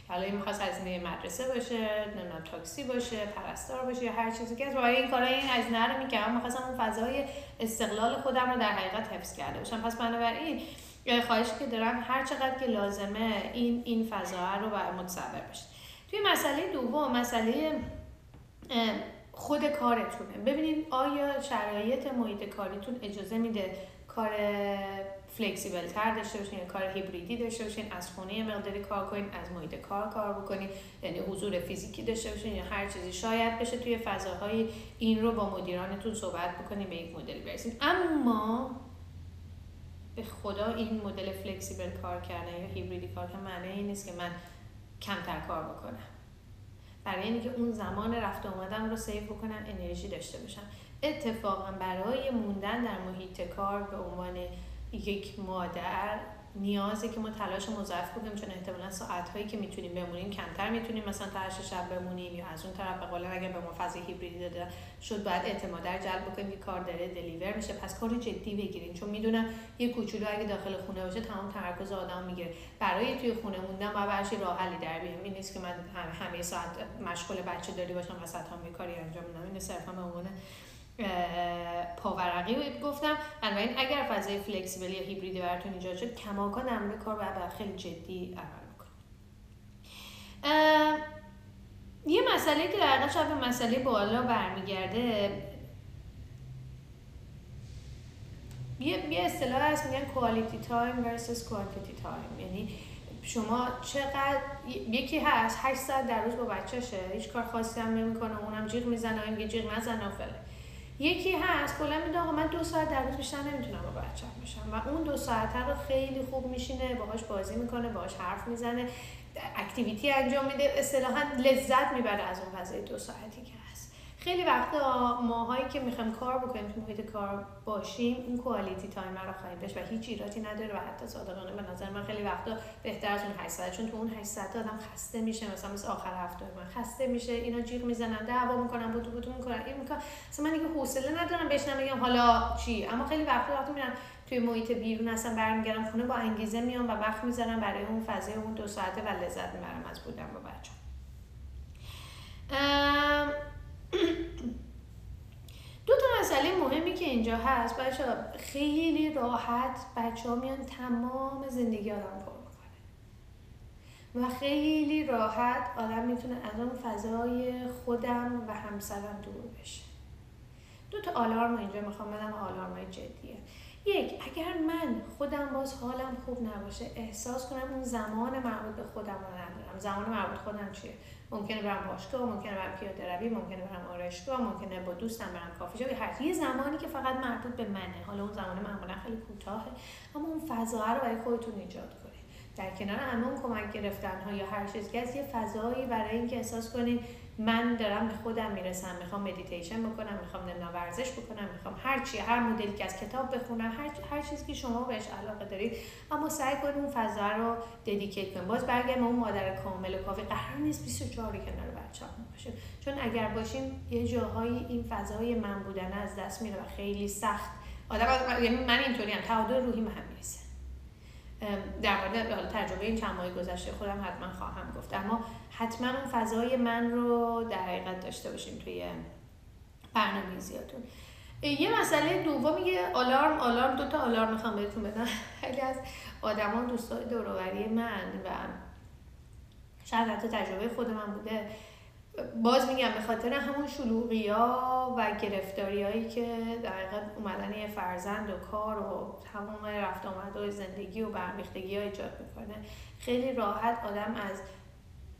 حالا می‌خواست هزینه مدرسه باشه نمی‌دونم تاکسی باشه پرستار باشه یا هر چیزی که برای این کارا این هزینه رو می‌کردم. می‌خواستم اون فضای استقلال خودم رو در حقیقت حفظ کرده باشم. پس بنابراین خواهشی که دارم هر چقدر که لازمه این این فضا رو بر متصور بشید توی مسئله دوم مسئله خود کارتونه. ببینید آیا شرایط محیط کاریتون اجازه میده کار فلکسیبل تر داشته باشین کار هیبریدی داشته باشین از خونه مقداری کار کنین از محیط کار کار بکنین یعنی حضور فیزیکی داشته باشین یا هر چیزی شاید بشه توی فضاهای این رو با مدیرانتون صحبت بکنین به یک مدلی برسید اما به خدا این مدل فلکسیبل کار کردن یا هیبریدی کار کردن معنی این نیست که من کمتر کار بکنم. برای اینکه اون زمان رفت اومدم رو سیو بکنم انرژی داشته باشم. اتفاقا برای موندن در محیط کار به عنوان یک مادر نیازه که ما تلاش مضاعف کنیم چون احتمالا ساعت هایی که می‌تونیم بمونیم کمتر می‌تونیم مثلا تا هشت شب بمونیم یا از اون طرف به قول اگر به ما فضای هیبریدی داده شد باید اعتماد در جلب بکنیم که کار داره دلیور میشه. پس کار جدی بگیریم چون می‌دونم یه کوچولو اگه داخل خونه باشه تمام تمرکز آدم می‌گیره. برای توی خونه موندن باید برش راه حلی در بیاریم. این نیست که من همه ساعت مشغول بچه داری باشم وسط هم کاری انجام بدم این صرفا به عنوان پاورقی گفتم. بنابراین اگر فضای فلکسیبل یا هیبریدی براتون ایجاد شد کماکان مورد کار باید خیلی جدی عمل یه مسئله که در شاید به مسئله بالا برمیگرده یه یه اصطلاح هست میگن quality time versus quantity time. یعنی شما چقدر یکی هست 8 ساعت در روز با بچهشه هیچ کار خاصی هم نمی‌کنه اونم جیغ می‌زنه میگه جیغ نزن فله یکی هست کلا میگه آقا من دو ساعت در روز بیشتر نمی‌تونم با بچم باشم و اون دو ساعت رو خیلی خوب میشینه باهاش بازی می‌کنه باهاش حرف می‌زنه اکتیویتی انجام میده اصطلاحا لذت می‌بره از اون فضای دو ساعتی که خیلی وقتا ماهایی که می‌خوایم کار بکنیم تو محیط کار باشیم اون کوالیتی تایم رو خواهیم داشت و هیچ ایراتی نداره و حتی صادقانه به نظر من خیلی وقتا بهتر از اون 8 ساعت چون تو اون 8 ساعت آدم خسته میشه مثلا مثل آخر هفته من خسته میشه اینا جیغ می‌زنن دعوا می‌کنن بوتو بوتو می‌کنن این می‌کنن. مثلا من دیگه حوصله ندارم بشنم بگم حالا چی؟ اما خیلی وقتا وقتی میرم توی محیط بیرون اصلا برمیگردم خونه با انگیزه میام و وقت می‌ذارم برای اون فضای اون دو ساعته و لذت می‌برم از بودن با بچه‌م دو تا مسئله مهمی که اینجا هست بچه خیلی راحت بچه ها میان تمام زندگی آدم پر می‌کنه و خیلی راحت آدم می‌تونه از اون فضای خودم و همسرم دور بشه. دو تا آلارم اینجا می‌خوام بدم آلارم جدیه. یک اگر من خودم باز حالم خوب نباشه احساس کنم اون زمان مربوط به خودم رو ندارم. زمان مربوط خودم چیه؟ ممکنه برم باشگاه ممکنه برم پیاده روی ممکنه برم آرایشگاه ممکنه با دوستم برم کافی شاپ. هر یه زمانی که فقط مربوط به منه. حالا اون زمان معمولا خیلی کوتاهه. اما اون فضا رو برای خودتون ایجاد کنید. در کنار همون کمک گرفتن ها یا هر چیزی از یه فضایی برای اینکه احساس کنید من دارم به خودم می‌رسم می‌خوام مدیتیشن بکنم می‌خوام نمی‌دونم ورزش بکنم می‌خوام هر چی هر مدلی که از کتاب بخونم هر هر چیزی که شما بهش علاقه دارید. اما سعی کنید اون فضا رو ددیکیت کنید. باز برگردم اون مادر کامل و کافی. قرار نیست 24 کنار بچه‌مون باشه چون اگر باشیم یه جاهایی این فضای من بودن از دست میره و خیلی سخت. آدم یعنی من اینطوری هم. تعادل روحی هم می‌رسه. در مورد تجربه این چند ماه گذشته خودم حتما خواهم گفت. اما حتما اون فضای من رو در حقیقت داشته باشیم توی برنامه‌ریزیاتون یه مسئله دوم یه آلارم آلارم دو تا آلارم می‌خوام بهتون بدم. خیلی از آدمان دوستای دوروبری من و شاید حتی تجربه خود من بوده. باز میگم به خاطر همون شلوغی ها و گرفتاری هایی که در حقیقت اومدن یه فرزند و کار و تمام رفت آمد و زندگی و برمیختگی ها ایجاد می‌کنه خیلی راحت آدم از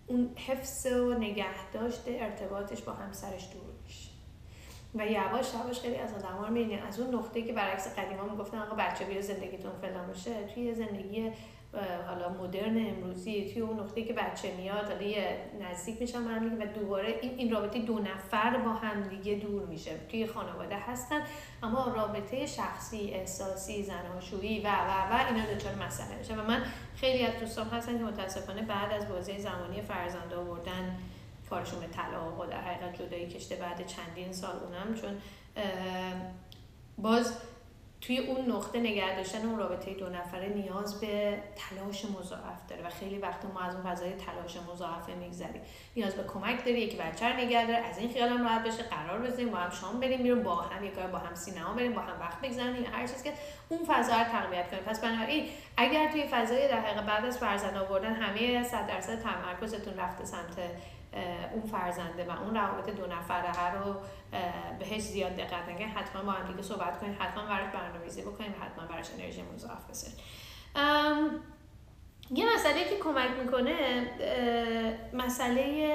اون حفظ و نگهداشت ارتباطش با همسرش دور میشه. و یواش یواش خیلی از آدم ها رو از اون نقطه که برعکس قدیما می‌گفتن آقا بچه بیا زندگیتون فلان باشه توی زندگی حالا مدرن امروزی توی اون نقطه که بچه میاد حالا یه نزدیک میشن با هم و دوباره این این رابطه دو نفر با هم دیگه دور میشه. توی خانواده هستن اما رابطه شخصی احساسی زناشویی و و و اینا دچار مسئله میشه. و من خیلی از دوستان هستن که متاسفانه بعد از بازی زمانی فرزند آوردن کارشون به طلاق و در حقیقت جدایی کشته بعد چندین سال اونم چون باز توی اون نقطه نگه داشتن اون رابطه دو نفره نیاز به تلاش مضاعف داره و خیلی وقت ما از اون فضای تلاش مضاعفه میگذریم. نیاز به کمک داره یکی بچه نگه داره از این خیال هم راحت بشه قرار بزنیم با هم شام بریم میریم با هم یک با هم سینما بریم با هم وقت بگذرونیم هر چیزی که اون فضا رو تقویت کنیم پس بنابراین اگر توی فضای در بعد از فرزند آوردن همه 100 درصد تمرکزتون رفته سمت اون فرزنده و اون روابط دو نفره رو بهش زیاد دقت نگه حتما با هم دیگه صحبت کنیم. حتما براش برنامه‌ریزی بکنیم. حتما براش انرژی مضاعف بسازیم یه مسئله که کمک می‌کنه مسئله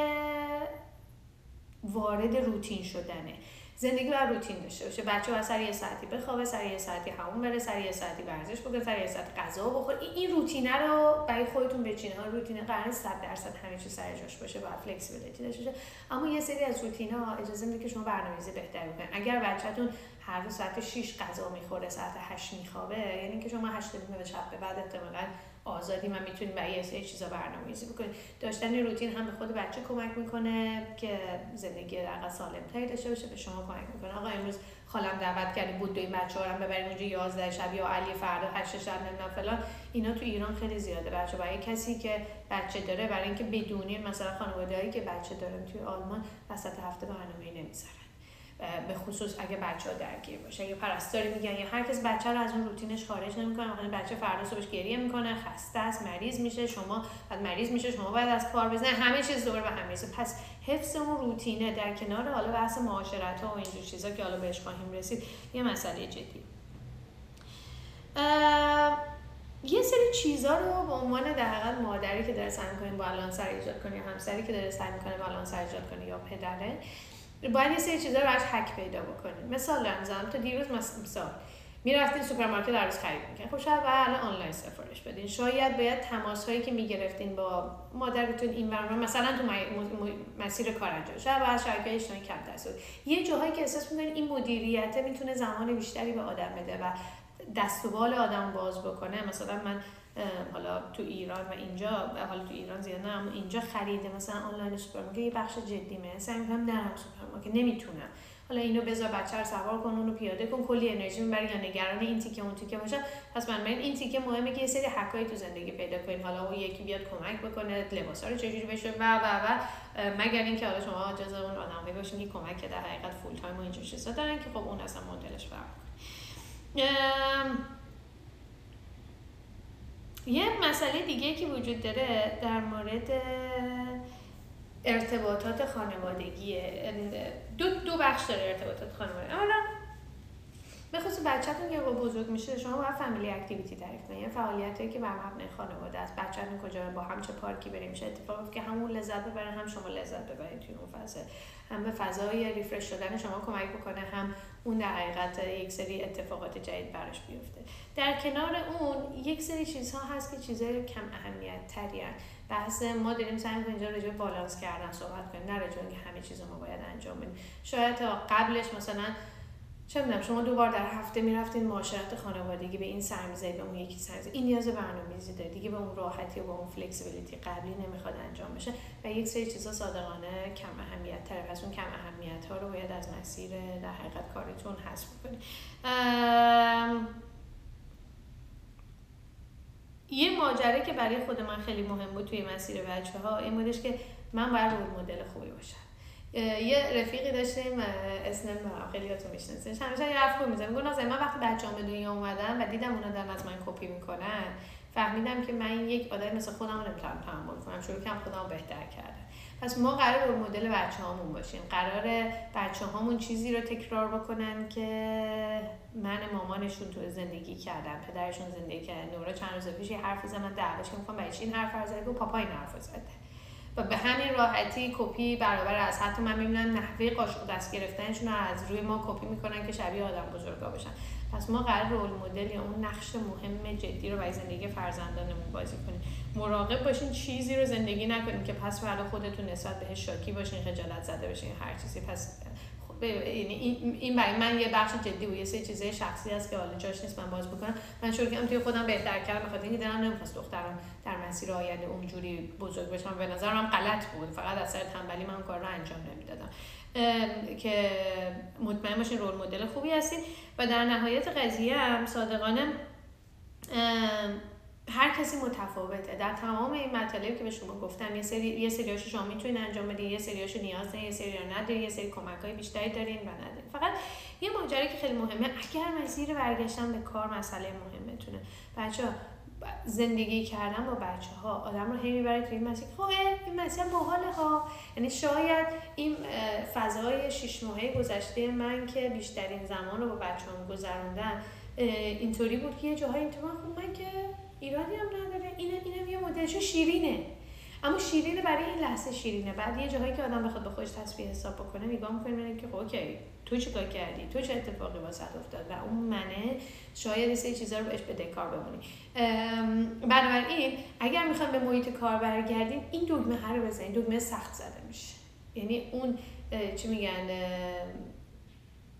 وارد روتین شدنه. زندگی بر روتین داشته باشه. بچه باید سر یه ساعتی بخوابه سر یه ساعتی همون بره سر یه ساعتی ورزش بکنه سر یه ساعت غذا بخوره. این, این روتینه رو برای خودتون بچینه ها روتینه قرار 100 درصد همه چیز سر جاش باشه باید فلکسیبیلیتی داشته باشه. اما یه سری از روتین ها اجازه میده که شما برنامه‌ریزی بهتری بکنید. اگر بچه‌تون هر روز ساعت 6 غذا می‌خوره ساعت 8 میخوابه یعنی که شما 8 به شب بعد احتمالاً آزادی من می‌تونید برای یه چیزا برنامه‌ریزی بکنید داشتن روتین هم به خود بچه کمک می‌کنه که زندگی در سالم تری داشته باشه به شما کمک می‌کنه. آقا امروز خالم دعوت کرده بود این بچه هم ببریم اونجا 11 شب یا علی فردا 8 شب نمی‌دونم فلان. اینا تو ایران خیلی زیاده بچه برای کسی که بچه داره برای اینکه بدونین مثلا خانواده‌ای که بچه دارن توی آلمان وسط هفته برنامه‌ای نمی‌ذارن. به خصوص اگه بچه ها درگیر باشه. اگه پرستاری میگن یا هر کس بچه رو از اون روتینش خارج نمی‌کنه مثلا بچه فردا صبحش گریه می‌کنه خسته است مریض میشه شما بعد مریض میشه شما باید از کار بزنه همه چیز دور به هم میشه پس حفظ اون روتینه در کنار حالا بحث معاشرت ها و اینجور چیزا که حالا بهش خواهیم رسید یه مسئله جدی. یه سری چیزا رو به عنوان در مادری که داره سعی می‌کنه بالانس ایجاد کنه یا همسری که داره سعی می‌کنه بالانس ایجاد کنه یا پدره باید یه سری چیزا براش حک پیدا بکنید مثال دارم تا دیروز مثال. می‌رفتین سوپرمارکت روز خرید می‌کنین خب شاید باید آنلاین سفارش بدین. شاید باید تماس هایی که می‌گرفتین با مادرتون این برنامه مثلا تو مسیر کار انجام. شاید باید شرکت اجتماعی کم دست یه جاهایی که احساس می‌کنین این مدیریت می‌تونه زمان بیشتری به آدم بده و دست و بال آدم باز بکنه. مثلا من حالا تو ایران و اینجا حالا تو ایران زیاد نه اما اینجا خریده مثلا آنلاین سوپرمارکت یه بخش جدی من سعی می‌کنم نرم سوپرمارکت نمی‌تونم. حالا اینو بذار بچه رو سوار کن اونو پیاده کن کلی انرژی می‌بری یا نگران این تیکه اون تیکه باشه. پس من این تیکه مهمه که یه سری حکای تو زندگی پیدا کنین. حالا اون یکی بیاد کمک بکنه لباسا رو چجوری بشه و و و. مگر اینکه حالا شما جز اون آدمایی باشین که کمک در حقیقت full time و اینجور چیزا دارن که خب اون اصلا مدلش فرق یه مسئله دیگه که وجود داره در مورد ارتباطات خانوادگیه دو, دو بخش داره ارتباطات خانوادگی اولا به خصوص بچه‌تون که بزرگ میشه شما باید فامیلی اکتیویتی تعریف کنید. یه فعالیتی که بر مبنای خانواده است. بچه‌تون کجا با هم چه پارکی بریم میشه اتفاقی که همون لذت ببره هم شما لذت ببرید توی اون فضا. هم به فضای ریفرش شدن شما کمک بکنه هم اون در حقیقت یک سری اتفاقات جدید براش بیفته. در کنار اون یک سری چیزها هست که چیزهای کم اهمیت تری بحث ما داریم سعی می‌کنیم اینجا راجع بالانس کردن صحبت کنیم نه راجع که همه چیز ما باید انجام بدیم. شاید تا قبلش مثلا چه می‌دونم شما دوبار در هفته می‌رفتین معاشرت خانوادگی به این سرمیزه به اون یکی سرمیزه این نیاز برنامه‌ریزی داره دیگه به اون راحتی و به اون فلکسیبیلیتی قبلی نمی‌خواد انجام بشه. و یک سری چیزا صادقانه کم اهمیت تره پس اون کم اهمیت ها رو باید از مسیر در حقیقت کارتون حذف کنید یه ماجره که برای خود من خیلی مهم بود توی مسیر بچه ها این بودش که من باید رول مدل خوبی باشم. یه رفیقی داشتیم اسم نمی‌دونم خیلی هاتون میشناسینش همیشه یه حرف می‌زنه. میگه من وقتی بچه‌ام به دنیا اومدن و دیدم اونا دارن از من کپی می‌کنن فهمیدم که من یک آدم مثل خودم رو نمی‌تونم تحمل کنم. شروع کردم خودم بهتر کردم پس ما قرار به مدل بچه هامون باشیم. قرار بچه هامون چیزی رو تکرار بکنن که من مامانشون تو زندگی کردم پدرشون زندگی کرد نورا چند روز پیش یه حرفی زد من دعواش که می‌خوام این حرف رو زده و پاپا این حرف زده. و به همین راحتی کپی برابر از حتی من می‌بینم نحوه قاشق دست گرفتنشون رو از روی ما کپی می‌کنن که شبیه آدم بزرگا باشن پس ما قرار رول مدل یا اون نقش مهم جدی رو برای زندگی فرزندانمون بازی کنیم. مراقب باشین چیزی رو زندگی نکنیم که پس فردا خودتون نسبت بهش شاکی باشین خجالت زده باشین هر چیزی. پس یعنی این برای من یه بخش جدی بود. یه سه چیزای شخصی هست که حالا جاش نیست من باز بکنم. من شروع کردم توی خودم بهتر کردم بخاطر اینکه دلم نمی‌خواست دخترم در مسیر آینده اونجوری بزرگ بشم. به نظرم غلط بود. فقط از سر تنبلی من کار رو انجام نمی‌دادم. که مطمئن باشین رول مدل خوبی هستین. و در نهایت قضیه هم صادقانه هر کسی متفاوته. در تمام این مطالبی که به شما گفتم یه سری یه سریاشو شما می‌تونید انجام بدین یه سریاشو نیاز دارین یه سری ندارین یه سری کمک های بیشتری دارین و ندارین. فقط یه ماجرا که خیلی مهمه اگر مسیر برگشتن به کار مسئله مهمتونه. بچه زندگی کردن با بچه ها آدم رو هی می‌بره توی این مسیر. خب این مسیر باحاله ها. یعنی شاید این فضای شش ماهه گذشته من که بیشترین زمان رو با بچه هم گذروندم اینطوری بود که یه جاهای اینطور خب من که ایرادی هم نداره اینم اینم یه مدلشو شیرینه. اما شیرینه برای این لحظه شیرینه. بعد یه جاهایی که آدم بخواد به خودش تصفیه حساب بکنه نگاه می‌کنه که خب اوکی. تو چی کار کردی؟ تو چه اتفاقی واسه افتاد؟ و اون منه شاید یه چیزا رو بهش بده کار بمونی. بنابراین اگر می‌خوام به محیط کار برگردیم این دگمه هر رو بزنیم دگمه سخت زده میشه. یعنی اون چی میگن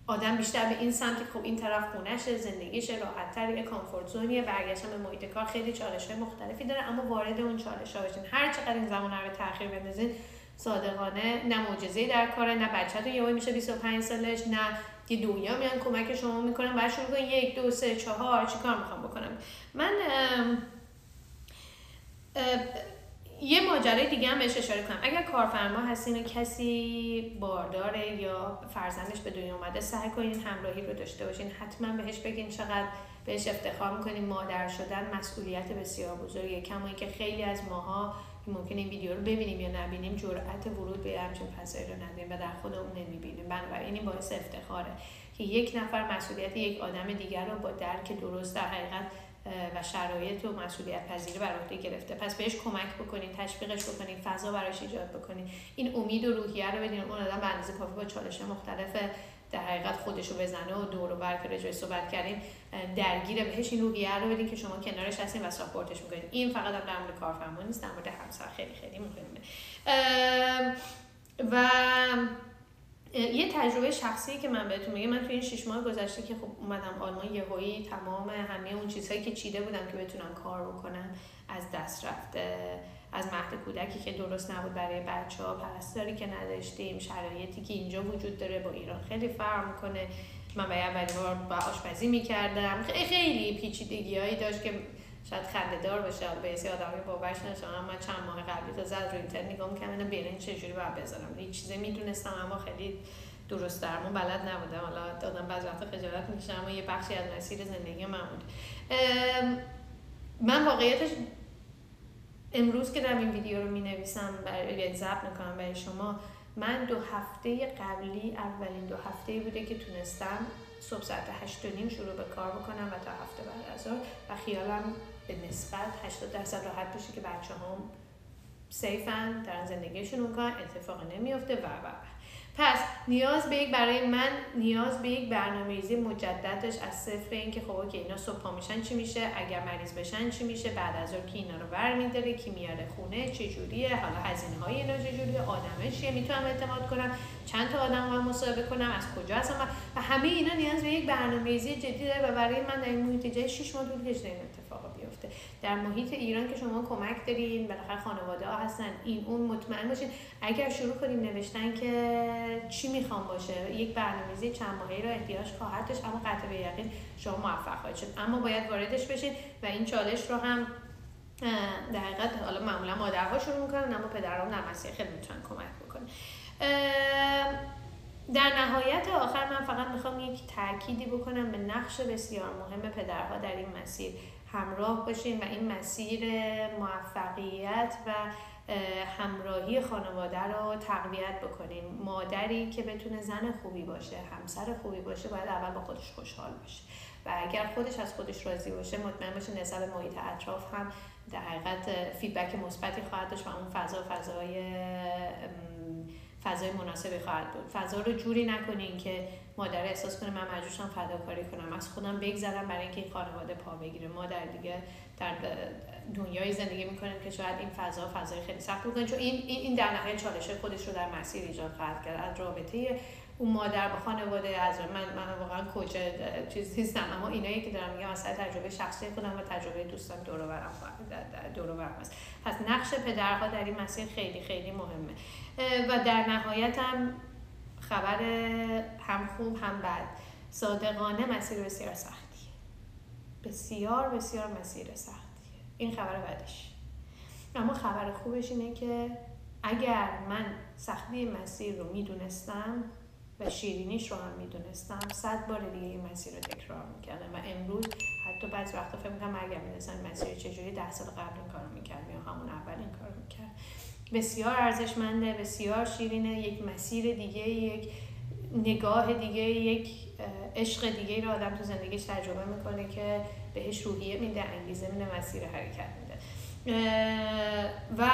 آدم بیشتر به این سمت خب این طرف خونشه زندگیشه راحت تر یه کامفورت زونیه برگشتن به محیط کار خیلی چالش های مختلفی داره اما وارد اون چالش ها بشین. هر چقدر این زمان رو تاخیر بندازین صادقانه نه معجزه در کاره نه بچه‌تون یهو میشه 25 سالش نه یه دنیا میان کمک شما می‌کنن بعد شروع یک دو سه چهار چیکار می‌خوام بکنم. من یه ماجرای دیگه هم بهش اشاره کنم. اگر کارفرما هستین و کسی بارداره یا فرزندش به دنیا اومده سعی کنین همراهی رو داشته باشین. حتما بهش بگین چقدر بهش افتخار می‌کنین. مادر شدن مسئولیت بسیار بزرگیه. کمایی که خیلی از ماها ممکن این ویدیو رو ببینیم یا نبینیم جرأت ورود به همچین فضایی رو ندیم و در خودمون نمی‌بینیم. بنابراین این باعث افتخاره که یک نفر مسئولیت یک آدم دیگر رو با درک درست در حقیقت و شرایط و مسئولیت پذیری بر عهده گرفته. پس بهش کمک بکنین تشویقش بکنین فضا براش ایجاد بکنین. این امید و روحیه رو بدین اون آدم به اندازه کافی با چالش مختلف در حقیقت خودش رو بزنه و دور و بر که صحبت کردیم درگیر بهش این روحیه رو بدین که شما کنارش هستین و ساپورتش می‌کنین. این فقط در مورد کارفرما نیست در مورد همسر خیلی خیلی مهمه. و یه تجربه شخصی که من بهتون میگم من تو این شش ماه گذشته که خب اومدم آلمان یهویی تمام همه اون چیزهایی که چیده بودم که بتونم کار بکنم از دست رفته. از مهد کودکی که درست نبود برای بچه ها پرستاری که نداشتیم شرایطی که اینجا وجود داره با ایران خیلی فرق می‌کنه. من اولین بار با آشپزی می‌کردم. خیلی پیچیدگی هایی داشت که شاید خنده دار باشه به آدمی باورش نشه من چند ماه قبلی تا زد رو اینترنت نگاه اینا برنج چجوری باید بذارم. یه چیزی می‌دونستم اما خیلی درست درمون بلد نبودم. حالا دادم بعضی وقتا خجالت می‌کشم اما یه بخشی از مسیر زندگی من بود. من واقعیتش امروز که دارم این ویدیو رو می نویسم برای یعنی ضبط می‌کنم برای شما من دو هفته قبلی اولین دو هفته بوده که تونستم صبح ساعت هشت و نیم شروع به کار بکنم و تا هفته بعد از و خیالم به نسبت 80 درصد راحت باشه که بچه هم سیفن دارن زندگیشون می‌کنن اتفاق نمیفته و و و. پس نیاز به یک برای من نیاز به یک برنامه‌ریزی مجددش از صفر این که خب اوکی اینا صبح میشن چی میشه؟ اگر مریض بشن چی میشه؟ بعد از اون کی اینا رو برمیداره کی میاره خونه؟ چه جوریه؟ حالا هزینه های اینا چه جوریه؟ آدمه چیه؟ می‌تونم اعتماد کنم؟ چند تا آدم رو مصاحبه کنم؟ از کجا هستم و همه اینا نیاز به یک برنامه‌ریزی جدی داره و برای من در این محیط جای 6 ماه طول کشیده بیفته در محیط ایران که شما کمک دارین بالاخره خانواده ها هستن این اون مطمئن باشین. اگر شروع کنیم نوشتن که چی می‌خوام باشه یک برنامه‌ریزی چند ماهه رو احتیاج خواهد داشت اما قطع به یقین شما موفق خواهید شد. اما باید واردش بشید و این چالش رو هم در حقیقت حالا معمولا مادرها شروع می‌کنن اما پدرها در مسیر خیلی می‌تونن کمک بکنن. در نهایت آخر من فقط می‌خوام یک تأکیدی بکنم به نقش بسیار مهم پدرها در این مسیر. همراه باشین و این مسیر موفقیت و همراهی خانواده رو تقویت بکنین. مادری که بتونه زن خوبی باشه همسر خوبی باشه باید اول با خودش خوشحال باشه. و اگر خودش از خودش راضی باشه مطمئن باشه نسبت به محیط اطراف هم در حقیقت فیدبک مثبتی خواهد داشت و اون فضا فضای فضای مناسبی خواهد بود. فضا رو جوری نکنین که مادر احساس کنه من مجبورشم فداکاری کنم. از خودم بگذرم برای اینکه این خانواده پا بگیره. ما در دیگه در دنیای زندگی می‌کنیم که شاید این فضا فضای خیلی سخت بکنه چون این این در نهایت چالش خودش رو در مسیر ایجاد خواهد کرد. از رابطه اون مادر با خانواده از من من واقعا کوچ چیز نیستم. اما اینایی که دارم میگم اصلا تجربه شخصی خودم و تجربه دوستان دور و برم دور و برم است. پس نقش پدرها در این مسیر خیلی خیلی مهمه. و در نهایت هم خبر هم خوب هم بد. صادقانه مسیر بسیار سختیه. بسیار بسیار مسیر سختیه. این خبر بدش اما خبر خوبش اینه که اگر من سختی مسیر رو می‌دونستم و شیرینیش رو هم می‌دونستم صد بار دیگه این مسیر رو تکرار می‌کردم و امروز حتی بعض وقتا فکر می‌کنم اگر می‌دونستم مسیر چجوری ده سال قبل این کار می‌کرد یا همون اول این کار می‌کرد. بسیار ارزشمنده بسیار شیرینه یک مسیر دیگه یک نگاه دیگه یک عشق دیگه رو آدم تو زندگیش تجربه می‌کنه که بهش روحیه میده انگیزه میده مسیر حرکت میده. و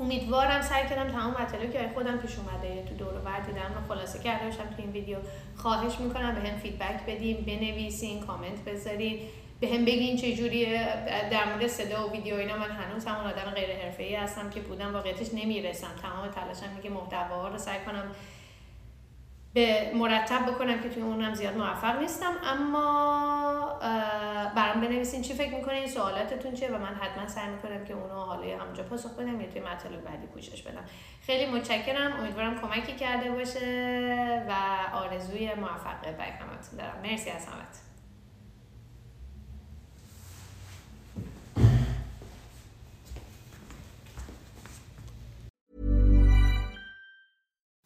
امیدوارم سعی کردم تمام مطالبی که خودم پیش اومده تو دور و دیدم و خلاصه کرده باشم تو این ویدیو. خواهش می‌کنم به هم فیدبک بدیم بنویسین کامنت بذارین. به هم بگین چه جوری در مورد صدا و ویدیو اینا من هنوز همون آدم غیر حرفه‌ای هستم که بودم واقعیتش نمی‌رسم. تمام تلاشم میگه محتوا رو سعی کنم به مرتب بکنم که توی اونم زیاد موفق نیستم. اما برام بنویسین چی فکر می‌کنین سوالاتتون چیه و من حتما سعی می‌کنم که اونو حالا همونجا پاسخ بدم یا توی مطالب بعدی پوشش بدم. خیلی متشکرم. امیدوارم کمکی کرده باشه و آرزوی موفقیت برای همتون دارم. مرسی از همتون.